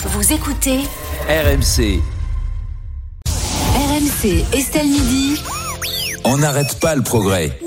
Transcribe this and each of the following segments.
Vous écoutez RMC, RMC Estelle Midi. on n'arrête pas le progrès.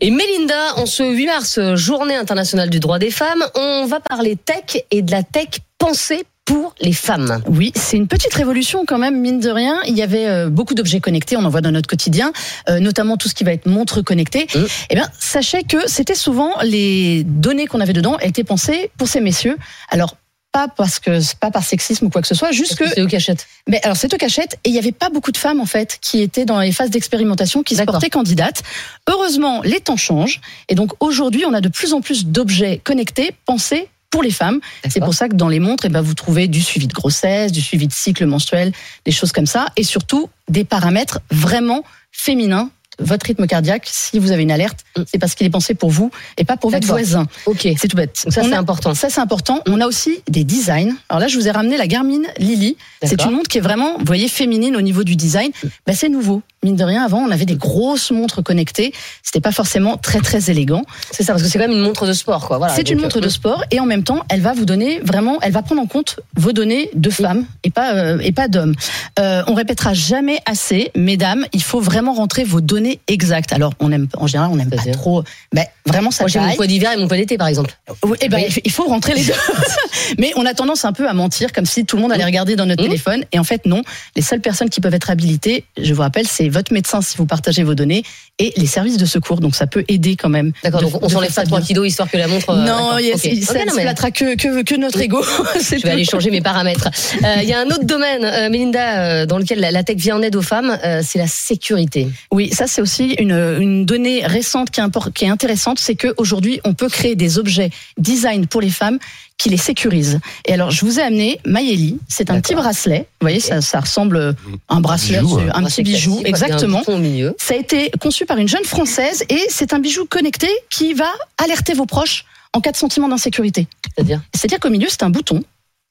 Et Mélinda, en ce 8 mars, journée internationale du droit des femmes, on va parler tech et de la tech pensée pour les femmes. Oui, c'est une petite révolution quand même, mine de rien. Il y avait euh, beaucoup d'objets connectés, on en voit dans notre quotidien, euh, notamment tout ce qui va être montre connectée. Mm. Eh bien, sachez que c'était souvent les données qu'on avait dedans étaient pensées pour ces messieurs. Alors pas parce que c'est pas par sexisme ou quoi que ce soit, juste que C'est qui achètent. mais alors c'est aux cachettes et il y avait pas beaucoup de femmes en fait qui étaient dans les phases d'expérimentation qui se portaient candidates. Heureusement, les temps changent et donc aujourd'hui, on a de plus en plus d'objets connectés pensés pour les femmes. C'est pour ça que dans les montres, eh ben, vous trouvez du suivi de grossesse, du suivi de cycle menstruel, des choses comme ça, et surtout des paramètres vraiment féminins. Votre rythme cardiaque, si vous avez une alerte, Mm. c'est parce qu'il est pensé pour vous et pas pour votre voisin. Ok. C'est tout bête. Donc ça, c'est a- important. Ça, c'est important. On a aussi des designs. Alors là, je vous ai ramené la Garmin Lily. C'est une montre qui est vraiment, vous voyez, féminine au niveau du design. Ben, c'est nouveau. Mine de rien, avant, on avait des grosses montres connectées. C'était pas forcément très, très élégant. C'est ça, parce que c'est quand même une montre de sport, quoi. Voilà. c'est une montre euh, de sport et en même temps, elle va vous donner vraiment, elle va prendre en compte vos données de femmes et pas euh, et pas d'hommes. Euh, on répétera jamais assez, mesdames, il faut vraiment rentrer vos données exactes. Alors, on aime en général, on n'aime pas trop. Ben, vraiment, ça Moi, j'ai mon poids d'hiver et mon poids d'été, par exemple. Oui, eh ben, Oui. il faut rentrer les deux. Mais on a tendance un peu à mentir, comme si tout le monde allait regarder dans notre Mmh. téléphone. Et en fait, non. Les seules personnes qui peuvent être habilitées, je vous rappelle, c'est votre médecin si vous partagez vos données et les services de secours. Donc ça peut aider quand même. D'accord, donc on s'enlève pas ça 3 bien. kilos histoire que la montre. euh, Non, yes, ça non, mais flattera que, que, que notre ego. C'est Je vais aller changer mes paramètres. Euh, Il y a un autre domaine, euh, Mélinda, euh, dans lequel la, la tech vient en aide aux femmes, c'est la sécurité. Oui, ça c'est aussi une, une donnée récente qui est, qui est intéressante, c'est qu'aujourd'hui on peut créer des objets design pour les femmes qui les sécurisent. Et alors je vous ai amené Maëlie, c'est un petit bracelet, vous voyez ça, ça ressemble à un bracelet, Bijou, un c'est petit bijou, exactement. bouton au milieu. Ça a été conçu par une jeune française et c'est un bijou connecté qui va alerter vos proches en cas de sentiment d'insécurité. C'est-à-dire? C'est-à-dire qu'au milieu c'est un bouton.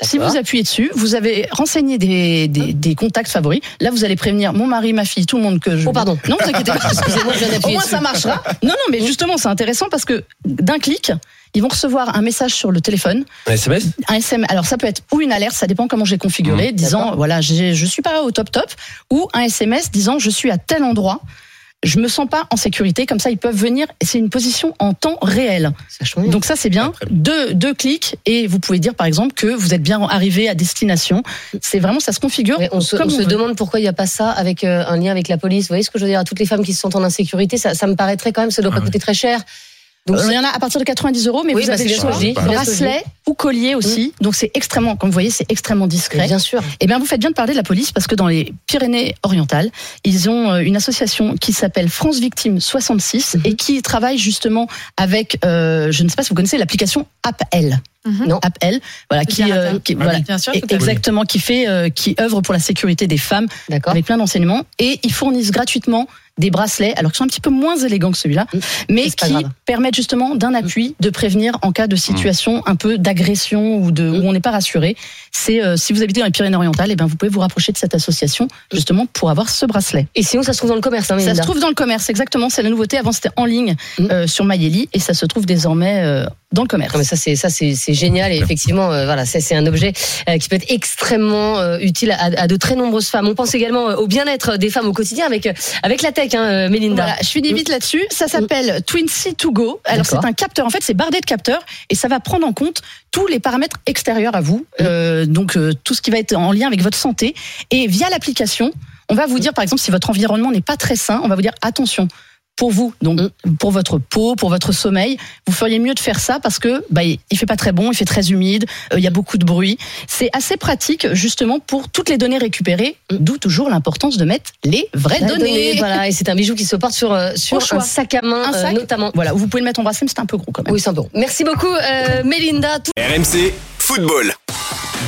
Si vous appuyez dessus, vous avez renseigné des, des, des contacts favoris. Là, vous allez prévenir mon mari, ma fille, tout le monde que je. Oh, pardon. Non, vous inquiétez pas. Excusez-moi, je viens Au moins, dessus. ça marchera. Non, non, mais justement, c'est intéressant parce que d'un clic, ils vont recevoir un message sur le téléphone, Un SMS un SMS. Alors, ça peut être ou une alerte, ça dépend comment j'ai configuré, disant D'accord. voilà, je suis pas au top top, ou un SMS disant je suis à tel endroit. Je me sens pas en sécurité, comme ça ils peuvent venir. C'est une position en temps réel. Ça. Donc ça c'est bien. Deux, deux clics et vous pouvez dire par exemple que vous êtes bien arrivé à destination. C'est vraiment ça se configure. Mais on se, comme on on se demande pourquoi il n'y a pas ça avec euh, un lien avec la police. Vous voyez ce que je veux dire? À toutes les femmes qui se sentent en insécurité, ça, ça me paraîtrait quand même, ça doit pas coûter très cher. Donc, Euh, Il y en a à partir de 90 euros, mais Oui, vous bah, avez ce choix. que je dis, c'est bien ce que je Bracelet ou collier aussi. Donc c'est extrêmement, comme vous voyez, c'est extrêmement discret. bien sûr. Eh bien, vous faites bien de parler de la police parce que dans les Pyrénées-Orientales, ils ont euh, une association qui s'appelle France Victime 66 Mhm. et qui travaille justement avec, euh, je ne sais pas si vous connaissez l'application AppL. Non. AppL, voilà, qui, euh, qui- Ah voilà, oui, sûr, et- exactement, qui fait, euh, qui œuvre pour la sécurité des femmes D'accord. avec plein d'enseignements et ils fournissent gratuitement des bracelets, alors qu'ils sont un petit peu moins élégants que celui-là, Mm. mais qui permettent justement d'un appui de prévenir en cas de situation un peu d'agression ou de où on n'est pas rassuré. C'est euh, si vous habitez dans les Pyrénées-Orientales, et ben vous pouvez vous rapprocher de cette association justement pour avoir ce bracelet. Et sinon, ça se trouve dans le commerce, hein, Ça se trouve dans le commerce, exactement. C'est la nouveauté. Avant c'était en ligne euh, sur Maïeli et ça se trouve désormais euh, dans le commerce. Non, mais ça c'est ça c'est génial et effectivement euh, voilà c'est un objet euh, qui peut être extrêmement euh, utile à, à de très nombreuses femmes. On pense également au bien-être des femmes au quotidien avec avec la tech, hein, euh, Mélinda. Voilà, je finis vite là-dessus. Ça s'appelle Twin C to Go. Alors c'est un capteur. En fait, c'est bardé de capteurs et ça va prendre en compte tous les paramètres extérieurs à vous. Euh, donc euh, tout ce qui va être en lien avec votre santé. Et via l'application, on va vous dire par exemple si votre environnement n'est pas très sain, on va vous dire attention. Pour vous, donc pour votre peau, pour votre sommeil, vous feriez mieux de faire ça parce que bah, il fait pas très bon, il fait très humide, euh, il y a beaucoup de bruit. C'est assez pratique justement pour toutes les données récupérées, d'où toujours l'importance de mettre les vraies La données. donnée, voilà, et c'est un bijou qui se porte sur euh, sur un sac à main Un euh, sac. notamment. Voilà, vous pouvez le mettre en bracelet, mais c'est un peu gros quand même. Oui, c'est un peu. Merci beaucoup, euh, Mélinda. Tout- RMC Football.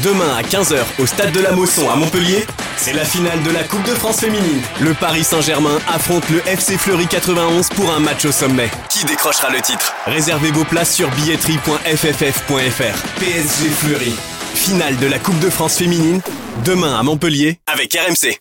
Demain à 15h au stade de la Mosson à Montpellier, c'est la finale de la Coupe de France féminine. Le Paris Saint-Germain affronte le FC Fleury 91 pour un match au sommet. Qui décrochera le titre? Réservez vos places sur billetterie.fff.fr. PSG Fleury. Finale de la Coupe de France féminine, demain à Montpellier avec RMC.